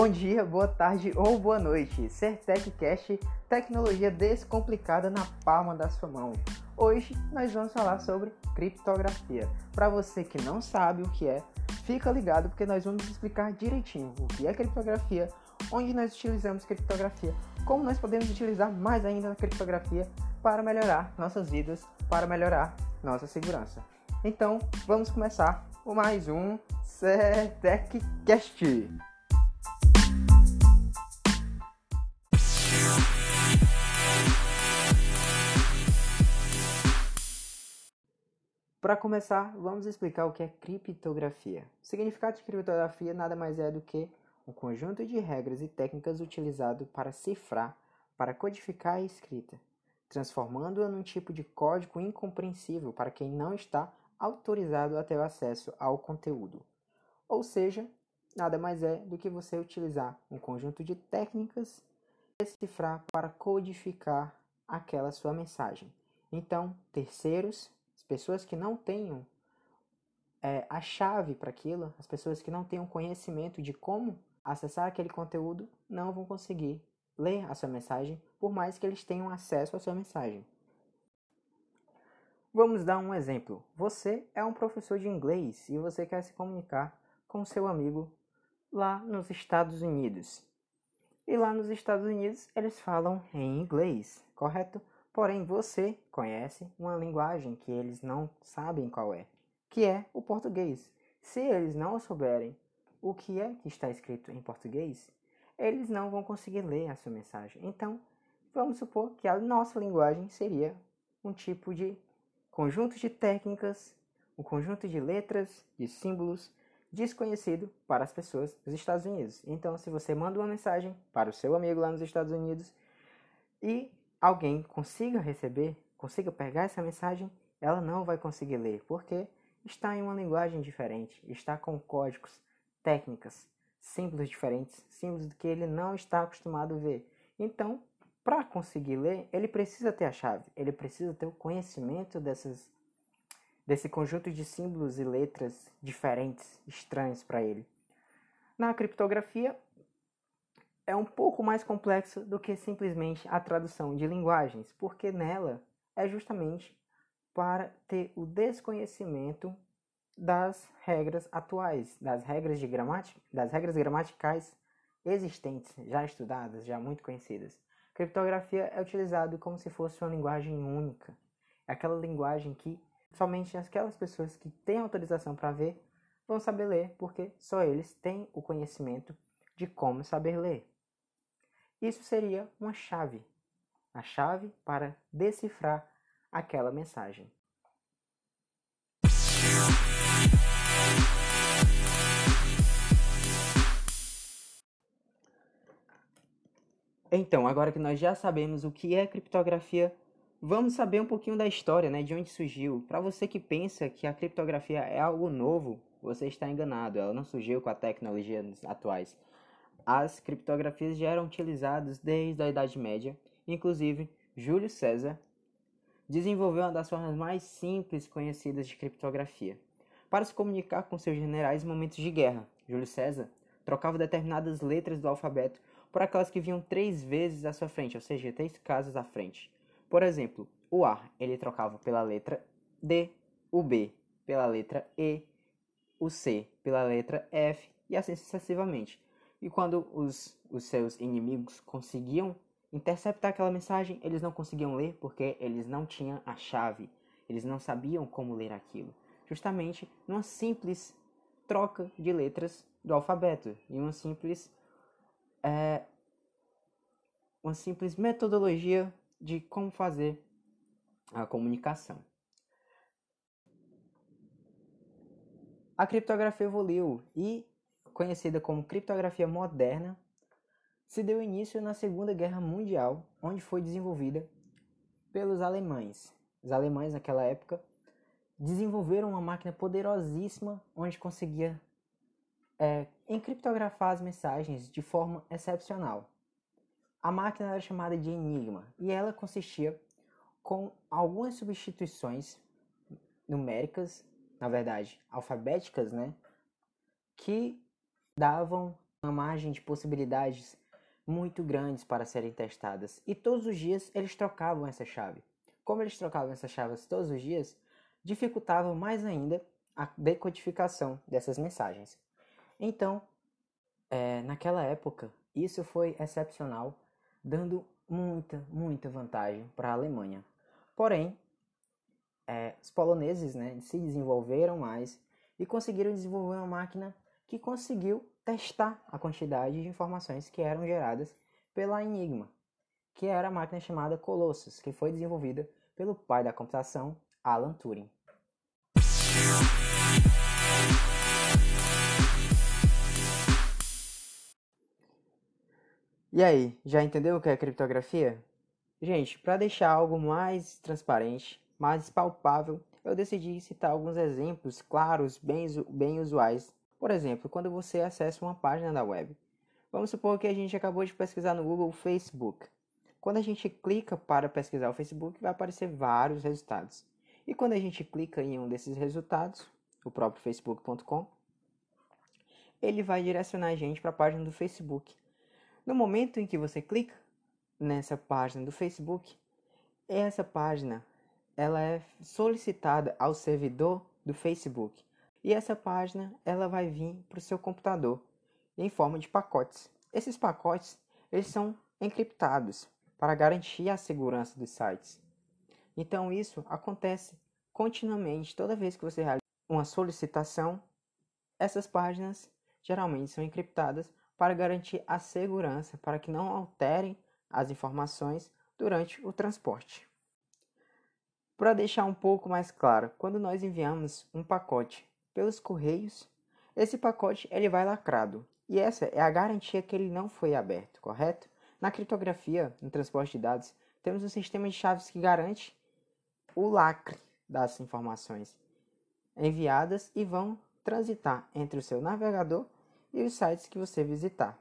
Bom dia, boa tarde ou boa noite. CertecCast, tecnologia descomplicada na palma da sua mão. Hoje nós vamos falar sobre criptografia. Para você que não sabe o que é, fica ligado porque nós vamos explicar direitinho o que é criptografia, onde nós utilizamos criptografia, como nós podemos utilizar mais ainda a criptografia para melhorar nossas vidas, para melhorar nossa segurança. Então, vamos começar com mais um CertecCast. Para começar, vamos explicar o que é criptografia. O significado de criptografia nada mais é do que um conjunto de regras e técnicas utilizado para cifrar, para codificar a escrita, transformando-a num tipo de código incompreensível para quem não está autorizado a ter acesso ao conteúdo. Ou seja, nada mais é do que você utilizar um conjunto de técnicas para decifrar para codificar aquela sua mensagem. Então, terceiros pessoas que não tenham é, a chave para aquilo, as pessoas que não tenham conhecimento de como acessar aquele conteúdo, não vão conseguir ler a sua mensagem, por mais que eles tenham acesso à sua mensagem. Vamos dar um exemplo. Você é um professor de inglês e você quer se comunicar com seu amigo lá nos Estados Unidos. E lá nos Estados Unidos eles falam em inglês, correto? Porém, você conhece uma linguagem que eles não sabem qual é, que é o português. Se eles não souberem o que é que está escrito em português, eles não vão conseguir ler a sua mensagem. Então, vamos supor que a nossa linguagem seria um tipo de conjunto de técnicas, um conjunto de letras, de símbolos desconhecido para as pessoas dos Estados Unidos. Então, se você manda uma mensagem para o seu amigo lá nos Estados Unidos e alguém consiga receber, consiga pegar essa mensagem, ela não vai conseguir ler, porque está em uma linguagem diferente, está com códigos, técnicas, símbolos diferentes, símbolos que ele não está acostumado a ver. Então, para conseguir ler, ele precisa ter a chave, ele precisa ter o conhecimento dessas, desse conjunto de símbolos e letras diferentes, estranhos para ele. Na criptografia, é um pouco mais complexo do que simplesmente a tradução de linguagens, porque nela é justamente para ter o desconhecimento das regras atuais, das regras de gramática, das regras gramaticais existentes, já estudadas, já muito conhecidas. Criptografia é utilizado como se fosse uma linguagem única, é aquela linguagem que somente aquelas pessoas que têm autorização para ver vão saber ler, porque só eles têm o conhecimento de como saber ler. Isso seria uma chave, a chave para decifrar aquela mensagem. Então, agora que nós já sabemos o que é criptografia, vamos saber um pouquinho da história, né, de onde surgiu. Para você que pensa que a criptografia é algo novo, você está enganado. Ela não surgiu com a tecnologia atuais. As criptografias já eram utilizadas desde a Idade Média, inclusive Júlio César desenvolveu uma das formas mais simples conhecidas de criptografia. Para se comunicar com seus generais em momentos de guerra, Júlio César trocava determinadas letras do alfabeto por aquelas que vinham três vezes à sua frente, ou seja, três casas à frente. Por exemplo, o A ele trocava pela letra D, o B pela letra E, o C pela letra F e assim sucessivamente. E quando os, os seus inimigos conseguiam interceptar aquela mensagem, eles não conseguiam ler porque eles não tinham a chave, eles não sabiam como ler aquilo. Justamente numa simples troca de letras do alfabeto e uma simples é, uma simples metodologia de como fazer a comunicação. A criptografia evoluiu e conhecida como criptografia moderna, se deu início na Segunda Guerra Mundial, onde foi desenvolvida pelos alemães. Os alemães, naquela época, desenvolveram uma máquina poderosíssima onde conseguia é, encriptografar as mensagens de forma excepcional. A máquina era chamada de Enigma e ela consistia com algumas substituições numéricas, na verdade, alfabéticas, né, que davam uma margem de possibilidades muito grandes para serem testadas. E todos os dias eles trocavam essa chave. Como eles trocavam essas chaves todos os dias, dificultava mais ainda a decodificação dessas mensagens. Então, é, naquela época, isso foi excepcional, dando muita, muita vantagem para a Alemanha. Porém, é, os poloneses né, se desenvolveram mais e conseguiram desenvolver uma máquina que conseguiu testar a quantidade de informações que eram geradas pela Enigma, que era a máquina chamada Colossus, que foi desenvolvida pelo pai da computação, Alan Turing. E aí, já entendeu o que é criptografia? Gente, para deixar algo mais transparente, mais palpável, eu decidi citar alguns exemplos claros, bem, bem usuais. Por exemplo, quando você acessa uma página da web. Vamos supor que a gente acabou de pesquisar no Google Facebook. Quando a gente clica para pesquisar o Facebook, vai aparecer vários resultados. E quando a gente clica em um desses resultados, o próprio facebook.com, ele vai direcionar a gente para a página do Facebook. No momento em que você clica nessa página do Facebook, essa página ela é solicitada ao servidor do Facebook e essa página ela vai vir para o seu computador em forma de pacotes. Esses pacotes eles são encriptados para garantir a segurança dos sites. Então isso acontece continuamente toda vez que você realiza uma solicitação. Essas páginas geralmente são encriptadas para garantir a segurança, para que não alterem as informações durante o transporte. Para deixar um pouco mais claro, quando nós enviamos um pacote pelos correios, esse pacote ele vai lacrado e essa é a garantia que ele não foi aberto, correto? Na criptografia, no transporte de dados, temos um sistema de chaves que garante o lacre das informações enviadas e vão transitar entre o seu navegador e os sites que você visitar.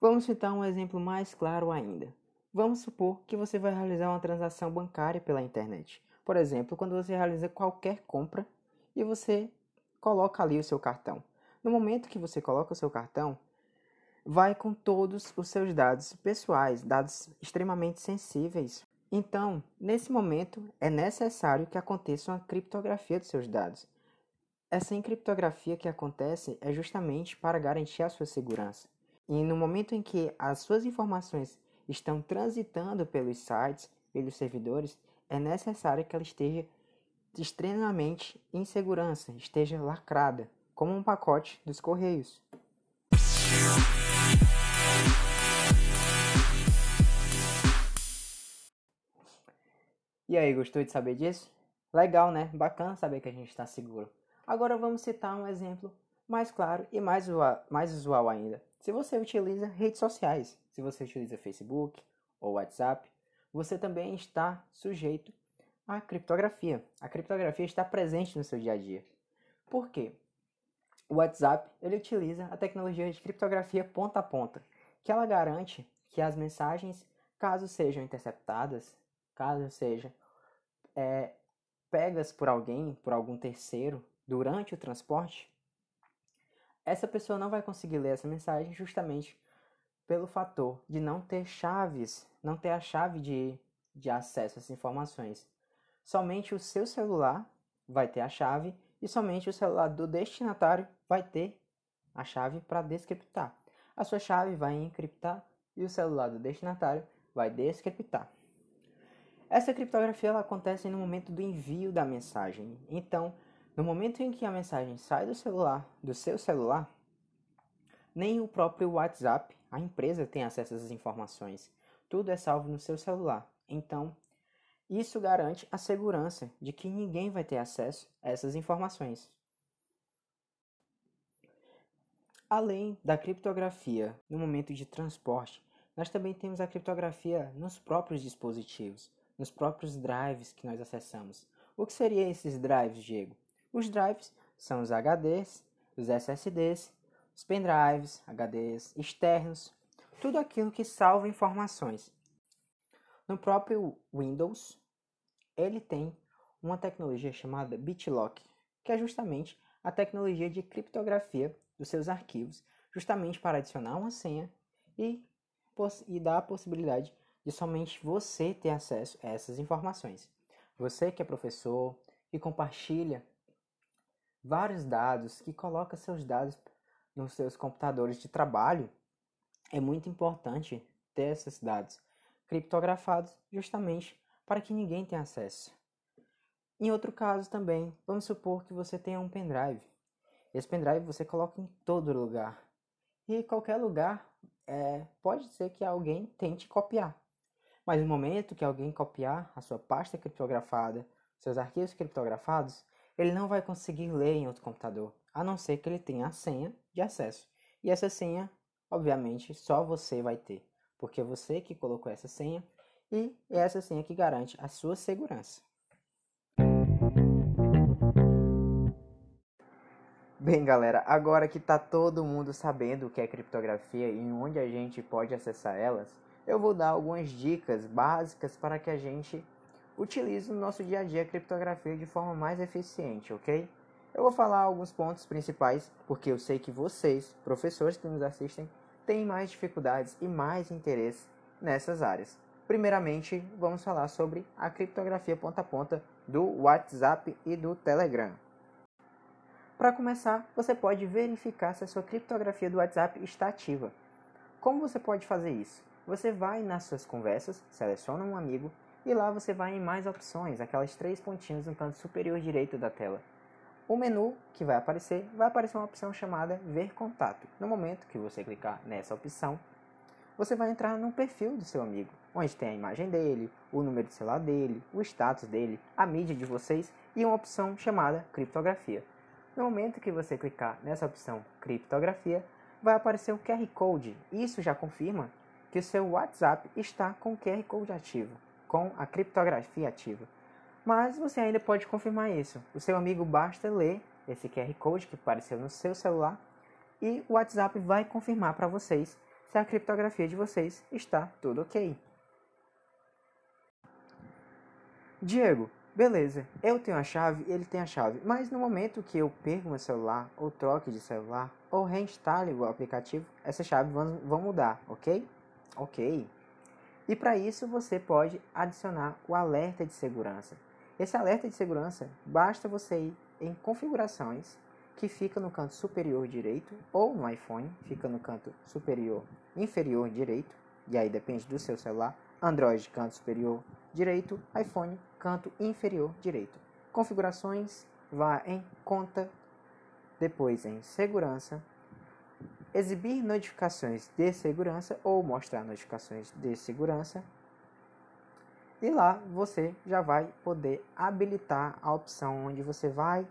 Vamos citar um exemplo mais claro ainda. Vamos supor que você vai realizar uma transação bancária pela internet. Por exemplo, quando você realiza qualquer compra e você coloca ali o seu cartão. No momento que você coloca o seu cartão, vai com todos os seus dados pessoais, dados extremamente sensíveis. Então, nesse momento, é necessário que aconteça uma criptografia dos seus dados. Essa encriptografia que acontece é justamente para garantir a sua segurança. E no momento em que as suas informações estão transitando pelos sites, pelos servidores, é necessário que ela esteja extremamente em segurança, esteja lacrada, como um pacote dos correios. E aí, gostou de saber disso? Legal, né? Bacana saber que a gente está seguro. Agora vamos citar um exemplo mais claro e mais, mais usual ainda. Se você utiliza redes sociais, se você utiliza Facebook ou WhatsApp, você também está sujeito à criptografia. A criptografia está presente no seu dia a dia. Por quê? O WhatsApp ele utiliza a tecnologia de criptografia ponta a ponta, que ela garante que as mensagens, caso sejam interceptadas, caso sejam é, pegas por alguém, por algum terceiro, durante o transporte, essa pessoa não vai conseguir ler essa mensagem justamente pelo fator de não ter chaves, não ter a chave de, de acesso a essas informações. Somente o seu celular vai ter a chave e somente o celular do destinatário vai ter a chave para descriptar. A sua chave vai encriptar e o celular do destinatário vai descriptar. Essa criptografia ela acontece no momento do envio da mensagem. Então, no momento em que a mensagem sai do celular, do seu celular, nem o próprio WhatsApp, a empresa tem acesso essas informações. Tudo é salvo no seu celular. Então, isso garante a segurança de que ninguém vai ter acesso a essas informações. Além da criptografia no momento de transporte, nós também temos a criptografia nos próprios dispositivos, nos próprios drives que nós acessamos. O que seriam esses drives, Diego? Os drives são os HDs, os SSDs, os pendrives, HDs externos, tudo aquilo que salva informações. No próprio Windows, ele tem uma tecnologia chamada BitLock, que é justamente a tecnologia de criptografia dos seus arquivos, justamente para adicionar uma senha e, e dar a possibilidade de somente você ter acesso a essas informações. Você que é professor e compartilha vários dados, que coloca seus dados nos seus computadores de trabalho, é muito importante ter esses dados criptografados justamente para que ninguém tenha acesso. Em outro caso também, vamos supor que você tenha um pendrive. Esse pendrive você coloca em todo lugar. E qualquer lugar é, pode ser que alguém tente copiar. Mas no momento que alguém copiar a sua pasta criptografada, seus arquivos criptografados, ele não vai conseguir ler em outro computador, a não ser que ele tenha a senha de acesso. E essa senha, obviamente, só você vai ter, porque você que colocou essa senha e é essa senha que garante a sua segurança. Bem, galera, agora que está todo mundo sabendo o que é criptografia e onde a gente pode acessar elas, eu vou dar algumas dicas básicas para que a gente utilize no nosso dia a dia a criptografia de forma mais eficiente, ok? Eu vou falar alguns pontos principais, porque eu sei que vocês, professores que nos assistem, têm mais dificuldades e mais interesse nessas áreas. Primeiramente, vamos falar sobre a criptografia ponta a ponta do WhatsApp e do Telegram. Para começar, você pode verificar se a sua criptografia do WhatsApp está ativa. Como você pode fazer isso? Você vai nas suas conversas, seleciona um amigo e lá você vai em mais opções, aquelas três pontinhos no canto superior direito da tela. O menu que vai aparecer, vai aparecer uma opção chamada Ver Contato. No momento que você clicar nessa opção, você vai entrar no perfil do seu amigo, onde tem a imagem dele, o número de celular dele, o status dele, a mídia de vocês e uma opção chamada Criptografia. No momento que você clicar nessa opção Criptografia, vai aparecer o QR Code. Isso já confirma que o seu WhatsApp está com o QR Code ativo com a criptografia ativa. Mas você ainda pode confirmar isso. O seu amigo basta ler esse QR Code que apareceu no seu celular e o WhatsApp vai confirmar para vocês se a criptografia de vocês está tudo ok. Diego, beleza, eu tenho a chave, ele tem a chave, mas no momento que eu perco meu celular, ou troque de celular, ou reinstale o aplicativo, essa chave vão, mudar, ok? Ok. E para isso você pode adicionar o alerta de segurança. Esse alerta de segurança basta você ir em configurações que fica no canto superior direito ou no iPhone fica no canto superior inferior direito e aí depende do seu celular. Android canto superior direito, iPhone canto inferior direito. Configurações vá em conta, depois em segurança exibir notificações de segurança ou mostrar notificações de segurança. E lá você já vai poder habilitar a opção onde você vai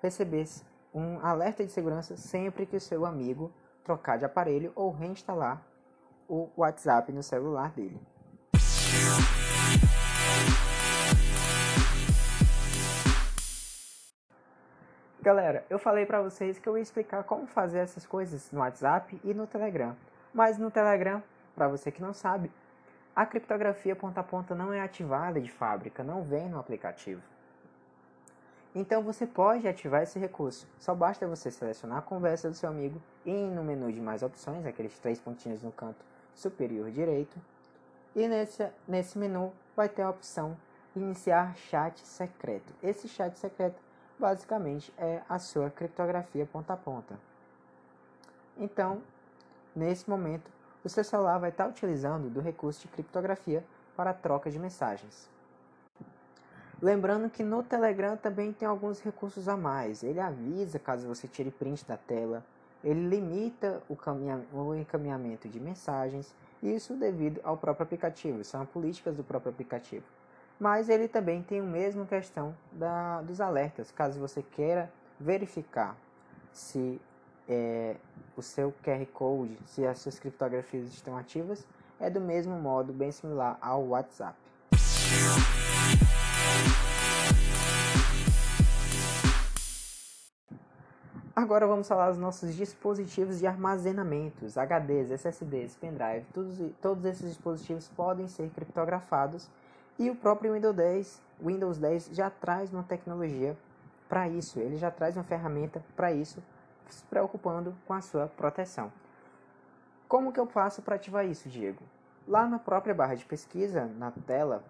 receber um alerta de segurança sempre que o seu amigo trocar de aparelho ou reinstalar o WhatsApp no celular dele. Galera, eu falei para vocês que eu ia explicar como fazer essas coisas no WhatsApp e no Telegram. Mas no Telegram, para você que não sabe, a criptografia ponta a ponta não é ativada de fábrica, não vem no aplicativo. Então você pode ativar esse recurso. Só basta você selecionar a conversa do seu amigo e ir no menu de mais opções, aqueles três pontinhos no canto superior direito. E nesse, nesse menu vai ter a opção iniciar chat secreto. Esse chat secreto basicamente é a sua criptografia ponta a ponta. Então, nesse momento, o seu celular vai estar utilizando do recurso de criptografia para troca de mensagens. Lembrando que no Telegram também tem alguns recursos a mais. Ele avisa caso você tire print da tela, ele limita o, o encaminhamento de mensagens, isso devido ao próprio aplicativo, são políticas do próprio aplicativo mas ele também tem a mesma questão da, dos alertas, caso você queira verificar se é, o seu QR Code, se as suas criptografias estão ativas, é do mesmo modo, bem similar ao WhatsApp. Agora vamos falar dos nossos dispositivos de armazenamentos, HDs, SSDs, pendrive, todos, todos esses dispositivos podem ser criptografados e o próprio Windows 10, Windows 10 já traz uma tecnologia para isso, ele já traz uma ferramenta para isso, se preocupando com a sua proteção. Como que eu faço para ativar isso, Diego? Lá na própria barra de pesquisa, na tela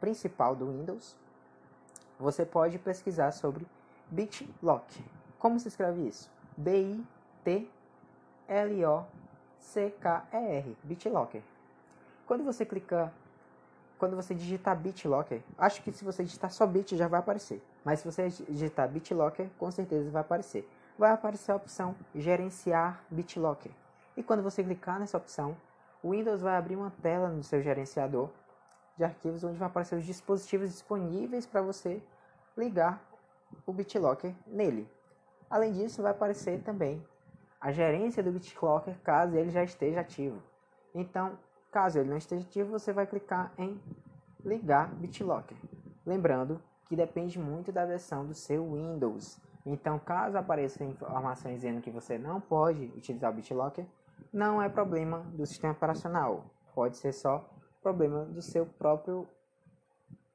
principal do Windows, você pode pesquisar sobre BitLocker. Como se escreve isso? B-I-T-L-O-C-K-E-R, BitLocker. Quando você clicar, quando você digitar BitLocker, acho que se você digitar só Bit já vai aparecer. Mas se você digitar BitLocker, com certeza vai aparecer. Vai aparecer a opção Gerenciar BitLocker. E quando você clicar nessa opção, o Windows vai abrir uma tela no seu gerenciador de arquivos onde vai aparecer os dispositivos disponíveis para você ligar o BitLocker nele. Além disso, vai aparecer também a gerência do BitLocker caso ele já esteja ativo. Então, caso ele não esteja ativo, você vai clicar em ligar BitLocker. Lembrando que depende muito da versão do seu Windows. Então, caso apareçam informações dizendo que você não pode utilizar o BitLocker, não é problema do sistema operacional. Pode ser só problema do seu próprio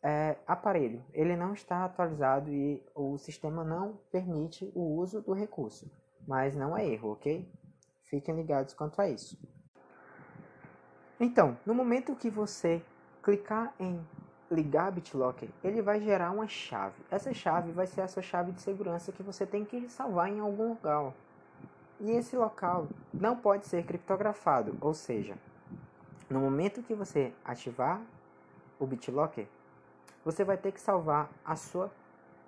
é, aparelho. Ele não está atualizado e o sistema não permite o uso do recurso. Mas não é erro, ok? Fiquem ligados quanto a isso. Então, no momento que você clicar em ligar BitLocker, ele vai gerar uma chave. Essa chave vai ser a sua chave de segurança que você tem que salvar em algum local. E esse local não pode ser criptografado, ou seja, no momento que você ativar o BitLocker, você vai ter que salvar a sua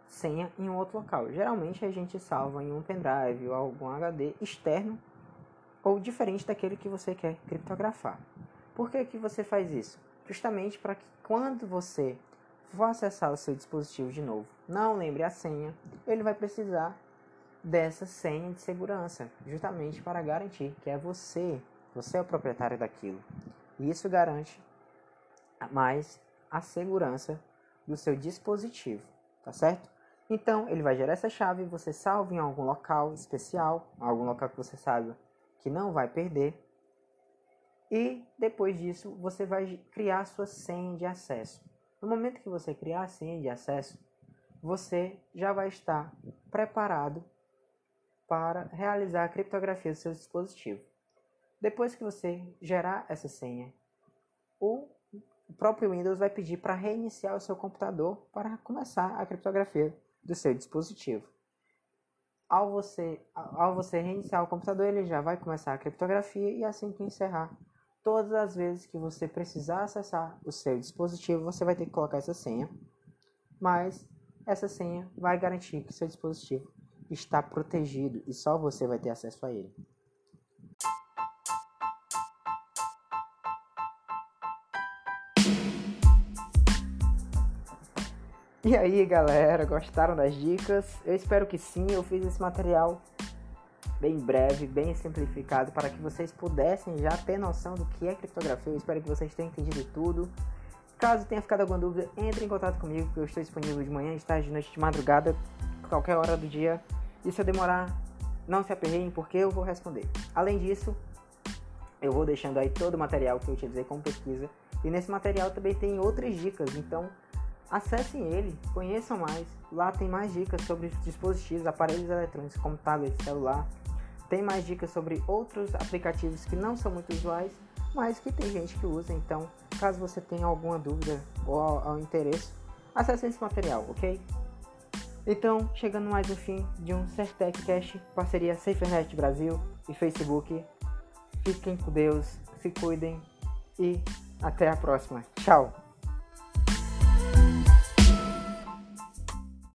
senha em um outro local. Geralmente a gente salva em um pendrive ou algum HD externo ou diferente daquele que você quer criptografar. Por que, que você faz isso? Justamente para que quando você for acessar o seu dispositivo de novo, não lembre a senha, ele vai precisar dessa senha de segurança, justamente para garantir que é você, você é o proprietário daquilo. E isso garante mais a segurança do seu dispositivo, tá certo? Então, ele vai gerar essa chave, você salva em algum local especial, algum local que você sabe que não vai perder. E depois disso, você vai criar sua senha de acesso. No momento que você criar a senha de acesso, você já vai estar preparado para realizar a criptografia do seu dispositivo. Depois que você gerar essa senha, o próprio Windows vai pedir para reiniciar o seu computador para começar a criptografia do seu dispositivo. Ao você, ao você reiniciar o computador, ele já vai começar a criptografia e assim que encerrar, todas as vezes que você precisar acessar o seu dispositivo, você vai ter que colocar essa senha. Mas essa senha vai garantir que seu dispositivo está protegido e só você vai ter acesso a ele. E aí galera, gostaram das dicas? Eu espero que sim, eu fiz esse material bem breve, bem simplificado para que vocês pudessem já ter noção do que é criptografia. Eu espero que vocês tenham entendido tudo. Caso tenha ficado alguma dúvida, entre em contato comigo, que eu estou disponível de manhã, de tarde, de noite, de madrugada, qualquer hora do dia. E se eu demorar, não se aperreiem, porque eu vou responder. Além disso, eu vou deixando aí todo o material que eu utilizei como pesquisa. E nesse material também tem outras dicas, então Acessem ele, conheçam mais. Lá tem mais dicas sobre dispositivos, aparelhos eletrônicos como tablet, celular. Tem mais dicas sobre outros aplicativos que não são muito usuais, mas que tem gente que usa. Então, caso você tenha alguma dúvida ou ao, interesse, acesse esse material, ok? Então, chegando mais no fim de um Certec Cash, parceria SaferNet Brasil e Facebook. Fiquem com Deus, se cuidem e até a próxima. Tchau!